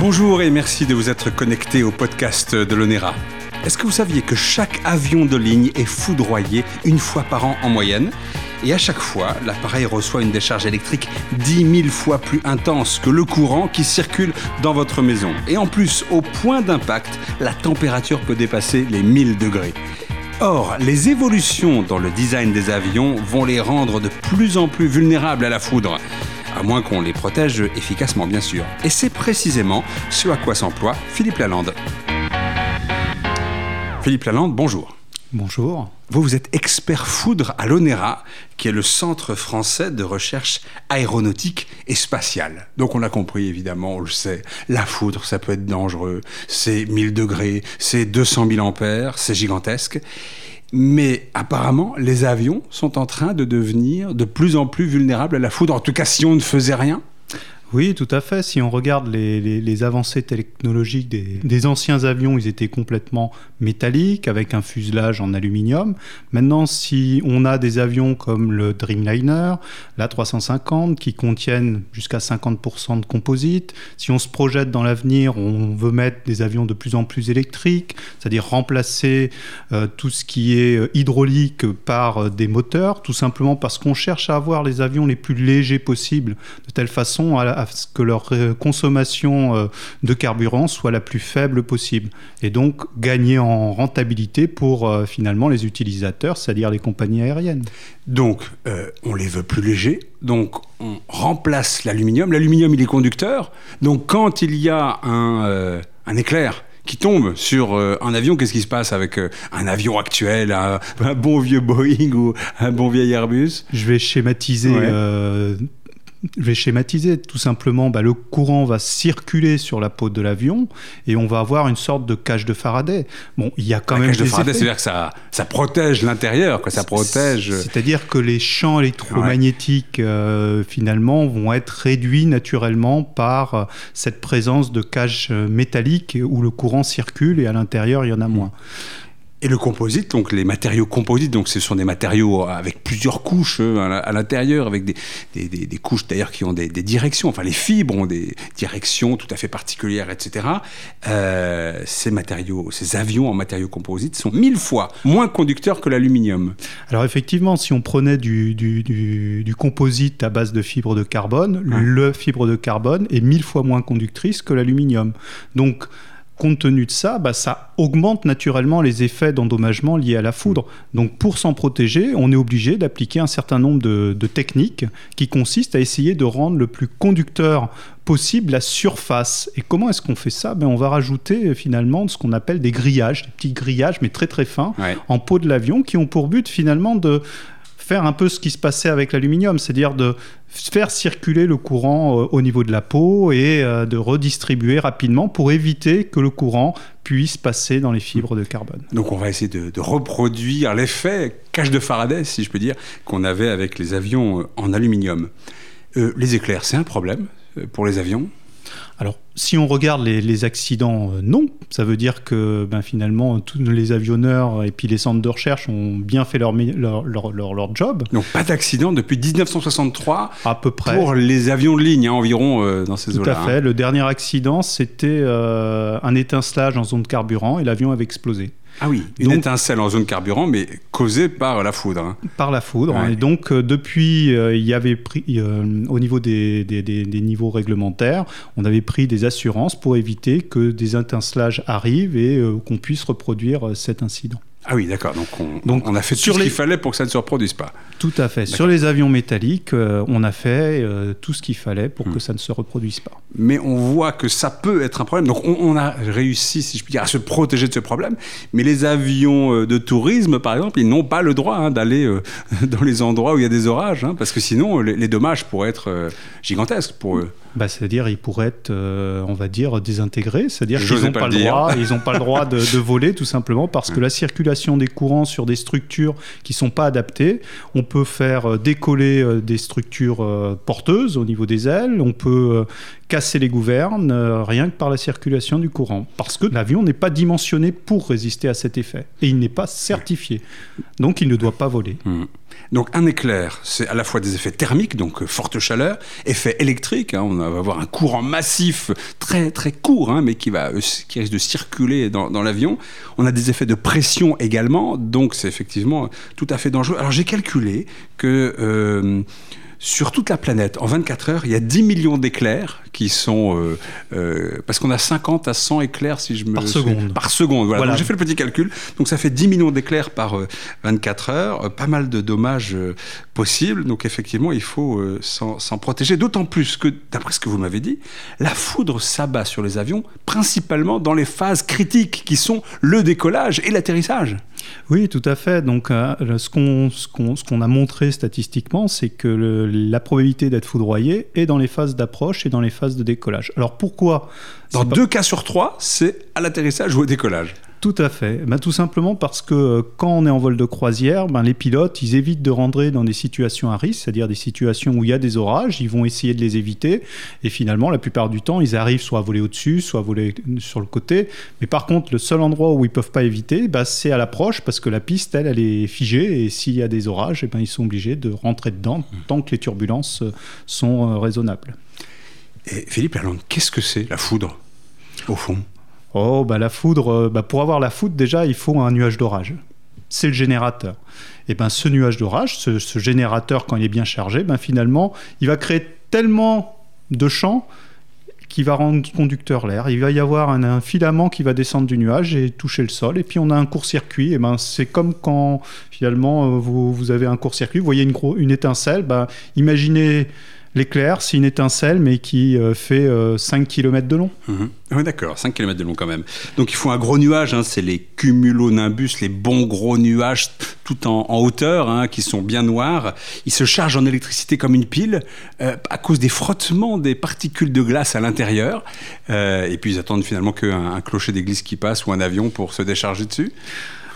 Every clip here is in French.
Bonjour et merci de vous être connecté au podcast de l'ONERA. Est-ce que vous saviez que chaque avion de ligne est foudroyé une fois par an en moyenne? Et à chaque fois, l'appareil reçoit une décharge électrique 10 000 fois plus intense que le courant qui circule dans votre maison. Et en plus, au point d'impact, la température peut dépasser les 1000 degrés. Or, les évolutions dans le design des avions vont les rendre de plus en plus vulnérables à la foudre à moins qu'on les protège efficacement bien sûr. Et c'est précisément ce à quoi s'emploie Philippe Lalande. Philippe Lalande, bonjour. Bonjour. Vous, vous êtes expert foudre à l'ONERA, qui est le Centre français de recherche aéronautique et spatiale. Donc on a compris, évidemment, on le sait, la foudre, ça peut être dangereux, c'est 1000 degrés, c'est 200 000 ampères, c'est gigantesque. Mais apparemment, les avions sont en train de devenir de plus en plus vulnérables à la foudre. En tout cas, si on ne faisait rien. Oui, tout à fait. Si on regarde les, avancées technologiques des, anciens avions, ils étaient complètement métalliques, avec un fuselage en aluminium. Maintenant, si on a des avions comme le Dreamliner, l'A350, qui contiennent jusqu'à 50% de composite, si on se projette dans l'avenir, on veut mettre des avions de plus en plus électriques, c'est-à-dire remplacer euh, tout ce qui est euh, hydraulique par euh, des moteurs, tout simplement parce qu'on cherche à avoir les avions les plus légers possibles, de telle façon à à ce que leur euh, consommation euh, de carburant soit la plus faible possible. Et donc gagner en rentabilité pour euh, finalement les utilisateurs, c'est-à-dire les compagnies aériennes. Donc on les veut plus légers, donc on remplace l'aluminium. L'aluminium il est conducteur, donc quand il y a un, un éclair qui tombe sur un avion, qu'est-ce qui se passe avec un avion actuel, un, bon vieux Boeing ou un bon vieil Airbus? Je vais schématiser je vais schématiser. Tout simplement, bah, le courant va circuler sur la peau de l'avion et on va avoir une sorte de cage de Faraday. Bon, il y a quand même cage de Faraday, c'est-à-dire que ça, ça protège l'intérieur, que ça protège. C'est-à-dire que les champs électromagnétiques euh, finalement vont être réduits naturellement par euh, cette présence de cage euh, métallique où le courant circule et à l'intérieur il y en a mm. moins. Et le composite, donc les matériaux composites, donc ce sont des matériaux avec plusieurs couches euh, à l'intérieur, avec des, des, des, couches d'ailleurs qui ont des, directions, enfin les fibres ont des directions tout à fait particulières, etc. Euh, ces matériaux, ces avions en matériaux composites sont mille fois moins conducteurs que l'aluminium. Alors effectivement, si on prenait du, du, du, composite à base de fibres de carbone, le fibre de carbone est mille fois moins conductrice que l'aluminium. Donc compte tenu de ça, bah, ça augmente naturellement les effets d'endommagement liés à la foudre. Donc pour s'en protéger, on est obligé d'appliquer un certain nombre de, techniques qui consistent à essayer de rendre le plus conducteur possible la surface. Et comment est-ce qu'on fait ça? Ben, On va rajouter finalement ce qu'on appelle des grillages, des petits grillages mais très très fins en peau de l'avion qui ont pour but finalement de un peu ce qui se passait avec l'aluminium, c'est-à-dire de faire circuler le courant euh, au niveau de la peau et euh, de redistribuer rapidement pour éviter que le courant puisse passer dans les fibres de carbone. Donc on va essayer de, reproduire l'effet cage de Faraday, si je peux dire, qu'on avait avec les avions euh, en aluminium. les éclairs, c'est un problème pour les avions alors, si on regarde les, accidents, euh, non. Ça veut dire que ben, finalement, tous les avionneurs et puis les centres de recherche ont bien fait leur, leur, leur, job. Donc, pas d'accident depuis 1963 À peu près. Pour les avions de ligne, hein, environ, euh, dans ces eaux-là. Tout à fait. Hein. Le dernier accident, c'était euh, un étincelage en zone de carburant et l'avion avait explosé. Ah oui, une étincelle en zone carburant, mais causée par la foudre. Hein. Par la foudre. Et donc, euh, depuis, euh, il y avait pris, euh, au niveau des, des, des, niveaux réglementaires, on avait pris des assurances pour éviter que des étincelages arrivent et qu'on puisse reproduire cet incident. Ah oui, d'accord. Donc, on, on, a fait tout ce qu'il fallait pour que ça ne se reproduise pas. Tout à fait. Sur les avions métalliques, euh, on a fait euh, tout ce qu'il fallait pour que hmm. ça ne se reproduise pas. Mais on voit que ça peut être un problème. Donc, on, a réussi, si je puis dire, à se protéger de ce problème. Mais les avions euh, de tourisme, par exemple, ils n'ont pas le droit hein, d'aller dans les endroits où il y a des orages, hein, parce que sinon, les, les dommages pourraient être gigantesques pour eux bah, C'est-à-dire ils pourraient être, euh, on va dire, désintégrés. C'est-à-dire qu'ils n'ont pas, le droit, ils pas le droit de, voler tout simplement parce que la circulation des courants sur des structures qui sont pas adaptées, on peut faire euh, décoller euh, des structures porteuses au niveau des ailes, on peut casser les gouvernes rien que par la circulation du courant parce que l'avion n'est pas dimensionné pour résister à cet effet et il n'est pas certifié. Donc il ne doit pas voler. Mmh. Donc un éclair, c'est à la fois des effets thermiques, donc euh, forte chaleur, effet électrique, hein, on va avoir un courant massif très très court, hein, mais qui, va, euh, qui risque de circuler dans, l'avion. On a des effets de pression également, donc c'est effectivement tout à fait dangereux. Alors j'ai calculé que... Euh, sur toute la planète, en 24 heures, il y a 10 millions d'éclairs qui sont... Euh, euh, parce qu'on a 50 à 100 éclairs, si je me... Par seconde. Par seconde, voilà. j'ai fait le petit calcul. Donc ça fait 10 millions d'éclairs par 24 euh, heures. pas mal de dommages possibles. Donc effectivement, il faut s'en protéger. D'autant plus que, d'après ce que vous m'avez dit, la foudre s'abat sur les avions, principalement dans les phases critiques qui sont le décollage et l'atterrissage. Oui, tout à fait. Donc, ce qu'on a montré statistiquement, c'est que le, la probabilité d'être foudroyé est dans les phases d'approche et dans les phases de décollage. Alors pourquoi? Dans deux cas sur trois, c'est à l'atterrissage ou au décollage tout à fait. Ben, tout simplement parce que euh, quand on est en vol de croisière, ben, les pilotes, ils évitent de rentrer dans des situations à risque, c'est-à-dire des situations où il y a des orages, ils vont essayer de les éviter. Et finalement, la plupart du temps, ils arrivent soit à voler au-dessus, soit à voler sur le côté. Mais par contre, le seul endroit où ils peuvent pas éviter, ben, c'est à l'approche, parce que la piste, elle, elle est figée. Et s'il y a des orages, et ben, ils sont obligés de rentrer dedans tant que les turbulences euh, sont euh, raisonnables. Et Philippe qu'est-ce que c'est la foudre, au fond? Oh, bah la foudre, euh, bah, pour avoir la foudre, déjà, il faut un nuage d'orage. C'est le générateur. Et ben ce nuage d'orage, ce, générateur, quand il est bien chargé, ben finalement, il va créer tellement de champs qu'il va rendre conducteur l'air. Il va y avoir un, filament qui va descendre du nuage et toucher le sol. Et puis on a un court-circuit. Et ben c'est comme quand finalement euh, vous, vous, avez un court-circuit. Vous voyez une, une étincelle. Ben, imaginez L'éclair, c'est une étincelle, mais qui euh, fait 5 euh, km de long. Mhm. Oui, d'accord, 5 km de long quand même. Donc il faut un gros nuage, hein, c'est les cumulonimbus, les bons gros nuages tout en, hauteur, hein, qui sont bien noirs. Ils se chargent en électricité comme une pile euh, à cause des frottements des particules de glace à l'intérieur. et puis ils attendent finalement qu'un clocher d'église qui passe ou un avion pour se décharger dessus.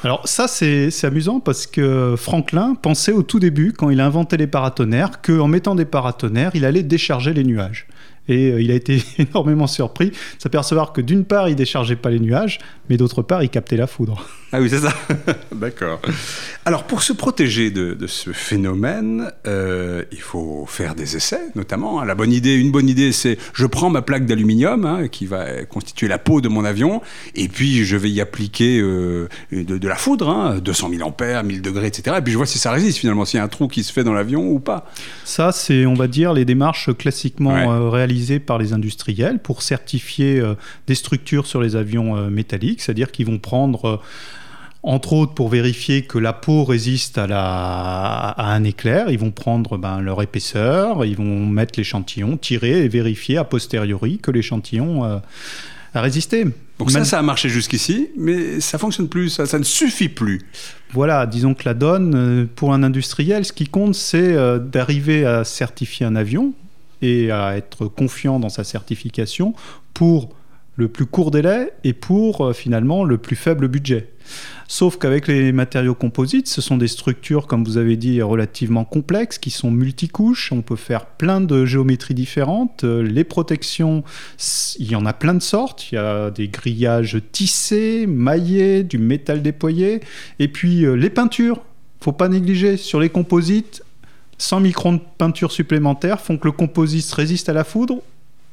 Alors ça, c'est amusant parce que Franklin pensait au tout début, quand il a inventé les paratonnerres, qu'en mettant des paratonnerres, il allait décharger les nuages. Et euh, il a été énormément surpris de s'apercevoir que d'une part, il déchargeait pas les nuages, mais d'autre part, il captait la foudre. Ah oui, c'est ça. D'accord. Alors, pour se protéger de, ce phénomène, euh, il faut faire des essais, notamment. Hein. La bonne idée, une bonne idée, c'est je prends ma plaque d'aluminium hein, qui va constituer la peau de mon avion, et puis je vais y appliquer euh, de, la foudre, hein, 200 000 ampères, 1000 degrés, etc. Et puis je vois si ça résiste finalement, s'il y a un trou qui se fait dans l'avion ou pas. Ça, c'est, on va dire, les démarches classiquement réalisées par les industriels pour certifier des structures sur les avions métalliques c'est-à-dire qu'ils vont prendre euh, entre autres pour vérifier que la peau résiste à, la, un éclair, ils vont prendre ben, leur épaisseur, ils vont mettre l'échantillon, tirer et vérifier a posteriori que l'échantillon euh, a résisté. Donc ça, ça a marché jusqu'ici, mais ça fonctionne plus, ça, ne suffit plus. Voilà, disons que la donne, euh, pour un industriel, ce qui compte, c'est d'arriver à certifier un avion et à être confiant dans sa certification pour le plus court délai et pour euh, finalement le plus faible budget. Sauf qu'avec les matériaux composites, ce sont des structures, comme vous avez dit, relativement complexes, qui sont multicouches. On peut faire plein de géométries différentes. Euh, les protections, il y en a plein de sortes. Il y a des grillages tissés, maillés, du métal déployé. Et puis euh, les peintures, faut pas négliger. Sur les composites, 100 microns de peinture supplémentaires font que le composite résiste à la foudre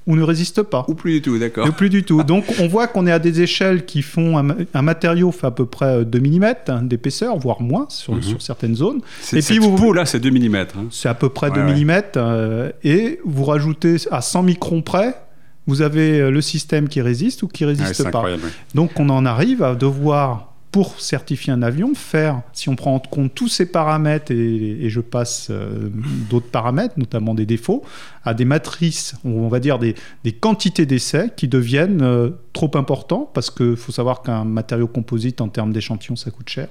ou ne résiste pas. Ou plus du tout, d'accord. Ou plus du tout. Donc on voit qu'on est à des échelles qui font un, matériau fait à peu près 2 mm hein, d'épaisseur, voire moins sur, mhm. sur, certaines zones. Et puis vous peau là, c'est 2 mm. Hein. C'est à peu près 2 mm. Euh, et vous rajoutez à 100 microns près, vous avez euh, le système qui résiste ou qui résiste pas. Donc on en arrive à devoir pour certifier un avion, faire, si on prend en compte tous ces paramètres et, je passe euh, d'autres paramètres, notamment des défauts, à des matrices, on va dire des, quantités d'essais qui deviennent euh, trop importants parce qu'il faut savoir qu'un matériau composite en termes d'échantillons, ça coûte cher.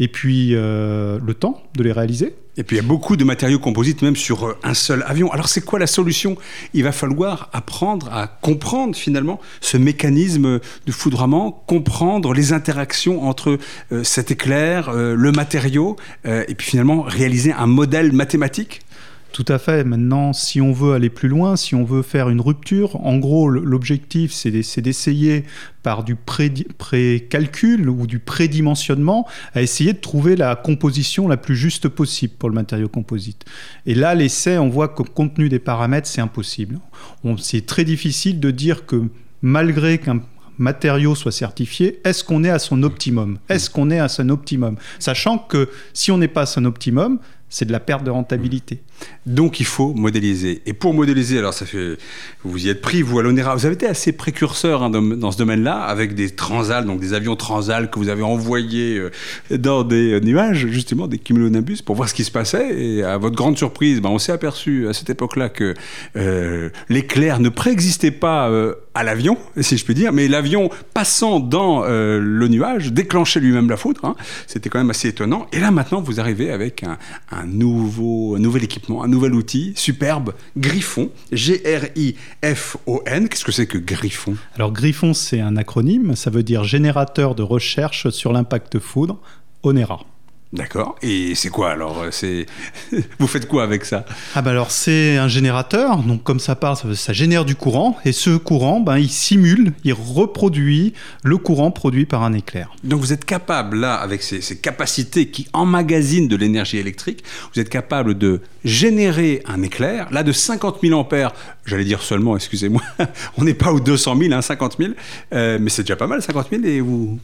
Et puis euh, le temps de les réaliser. Et puis il y a beaucoup de matériaux composites même sur euh, un seul avion. Alors c'est quoi la solution? Il va falloir apprendre à comprendre finalement ce mécanisme de foudrement, comprendre les interactions entre euh, cet éclair, le matériau, et puis finalement réaliser un modèle mathématique Tout à fait. Maintenant, si on veut aller plus loin, si on veut faire une rupture, en gros, l'objectif, c'est d'essayer par du pré-calcul ou du prédimensionnement à essayer de trouver la composition la plus juste possible pour le matériau composite. Et là, l'essai, on voit que compte tenu des paramètres, c'est impossible. C'est très difficile de dire que malgré qu'un matériau soit certifié, est-ce qu'on est à son optimum? Est-ce qu'on est à son optimum? Sachant que si on n'est pas à son optimum, c'est de la perte de rentabilité. Donc il faut modéliser. Et pour modéliser, alors ça fait, vous y êtes pris, vous à l'ONERA, vous avez été assez précurseur hein, dans, ce domaine-là, avec des transals, donc des avions transals que vous avez envoyés euh, dans des euh, nuages, justement des cumulonimbus, pour voir ce qui se passait. Et à votre grande surprise, ben, on s'est aperçu à cette époque-là que euh, l'éclair ne préexistait pas à l'avion, si je puis dire, mais l'avion passant dans le nuage déclenchait lui-même la foudre. Hein. C'était quand même assez étonnant. Et là maintenant, vous arrivez avec un, un nouveau, un nouvel équipement un nouvel outil superbe, Griffon, G-R-I-F-O-N. Qu'est-ce que c'est que Griffon? Alors Griffon, c'est un acronyme, ça veut dire générateur de recherche sur l'impact foudre, ONERA. D'accord. Et c'est quoi alors C'est vous faites quoi avec ça? Ah ben alors c'est un générateur. Donc comme ça part, ça, génère du courant et ce courant, ben il simule, il reproduit le courant produit par un éclair. Donc vous êtes capable là, avec ces, ces capacités qui emmagasinent de l'énergie électrique, vous êtes capable de générer un éclair là de 50 000 ampères. J'allais dire seulement, excusez-moi, on n'est pas aux 200 000, hein, 50 000, euh, mais c'est déjà pas mal 50 000 et vous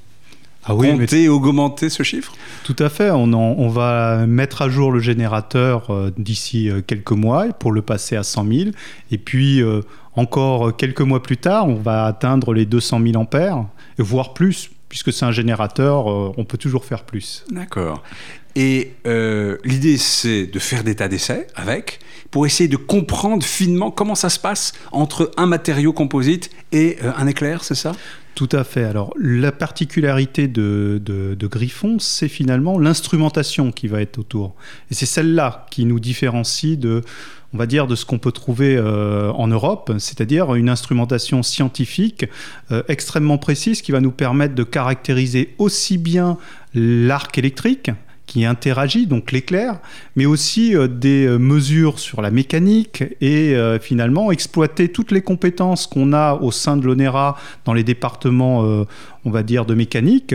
ah oui, compter, augmenter ce chiffre? Tout à fait. On, on, va mettre à jour le générateur euh, d'ici euh, quelques mois pour le passer à 100 000. Et puis, euh, encore quelques mois plus tard, on va atteindre les 200 000 ampères, voire plus, puisque c'est un générateur, on peut toujours faire plus. D'accord. Et l'idée, c'est de faire des tas d'essais avec, pour essayer de comprendre finement comment ça se passe entre un matériau composite et un éclair, c'est ça? Tout à fait. Alors, la particularité de, Griffon, c'est finalement l'instrumentation qui va être autour. Et c'est celle-là qui nous différencie de, on va dire, de ce qu'on peut trouver euh, en Europe, c'est-à-dire une instrumentation scientifique euh, extrêmement précise qui va nous permettre de caractériser aussi bien l'arc électrique, qui interagit, donc l'éclair, mais aussi euh, des euh, mesures sur la mécanique et euh, finalement exploiter toutes les compétences qu'on a au sein de l'ONERA dans les départements, on va dire, de mécanique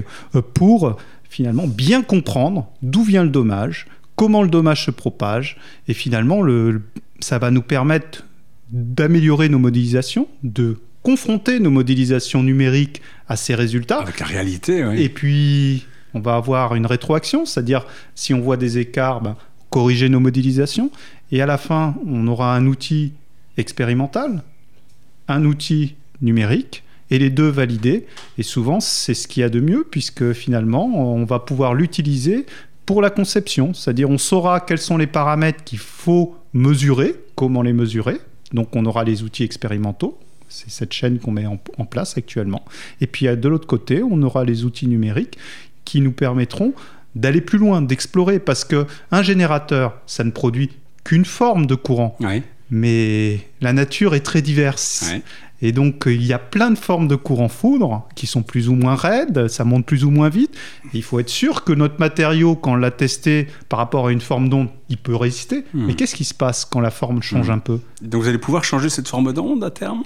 pour finalement bien comprendre d'où vient le dommage, comment le dommage se propage et finalement le, ça va nous permettre d'améliorer nos modélisations, de confronter nos modélisations numériques à ces résultats. Avec la réalité, oui. Et puis on va avoir une rétroaction, c'est-à-dire si on voit des écarts, ben, corriger nos modélisations. Et à la fin, on aura un outil expérimental, un outil numérique, et les deux validés. Et souvent, c'est ce qu'il y a de mieux, puisque finalement, on va pouvoir l'utiliser pour la conception, c'est-à-dire on saura quels sont les paramètres qu'il faut mesurer, comment les mesurer. Donc on aura les outils expérimentaux, c'est cette chaîne qu'on met en, en, place actuellement. Et puis de l'autre côté, on aura les outils numériques qui nous permettront d'aller plus loin, d'explorer, parce que un générateur, ça ne produit qu'une forme de courant, mais la nature est très diverse. Et donc, il y a plein de formes de courant foudre qui sont plus ou moins raides, ça monte plus ou moins vite. il faut être sûr que notre matériau, quand on l'a testé par rapport à une forme d'onde, il peut résister. Hmm. Mais qu'est-ce qui se passe quand la forme change hmm. un peu? Donc, vous allez pouvoir changer cette forme d'onde à terme?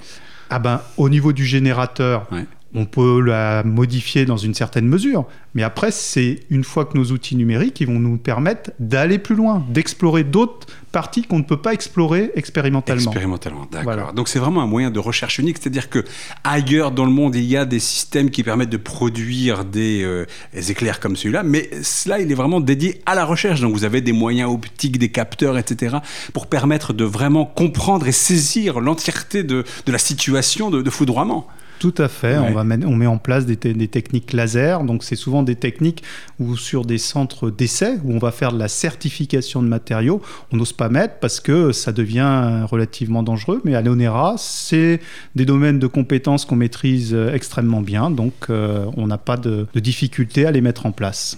Ah ben, au niveau du générateur, on peut la modifier dans une certaine mesure. Mais après, c'est une fois que nos outils numériques, ils vont nous permettre d'aller plus loin, d'explorer d'autres parties qu'on ne peut pas explorer expérimentalement. Expérimentalement, d'accord. Donc c'est vraiment un moyen de recherche unique, c'est-à-dire que ailleurs dans le monde, il y a des systèmes qui permettent de produire des, euh, éclairs comme celui-là, mais cela, il est vraiment dédié à la recherche. Donc vous avez des moyens optiques, des capteurs, etc., pour permettre de vraiment comprendre et saisir l'entièreté de, la situation de, de foudroiement. Tout à fait. On, va on met en place des, techniques laser. Donc, c'est souvent des techniques où, sur des centres d'essai, où on va faire de la certification de matériaux, on n'ose pas mettre parce que ça devient relativement dangereux. Mais à l'ONERA, c'est des domaines de compétences qu'on maîtrise extrêmement bien. Donc, euh, on n'a pas de, de difficulté à les mettre en place.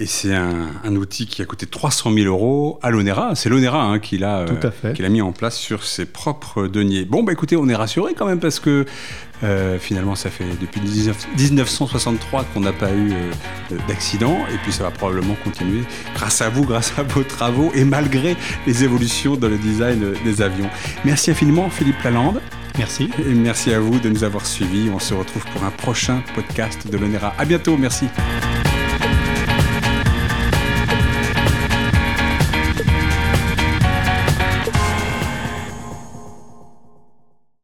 Et c'est un, outil qui a coûté 300 000 euros à l'ONERA. C'est l'ONERA hein, qui l'a euh, mis en place sur ses propres deniers. Bon, bah écoutez, on est rassuré quand même parce que euh, finalement, ça fait depuis 1963 qu'on n'a pas eu euh, d'accident et puis ça va probablement continuer grâce à vous, grâce à vos travaux et malgré les évolutions dans le design des avions. Merci infiniment, Philippe Lalande. Merci. Et merci à vous de nous avoir suivis. On se retrouve pour un prochain podcast de l'ONERA. À bientôt. Merci.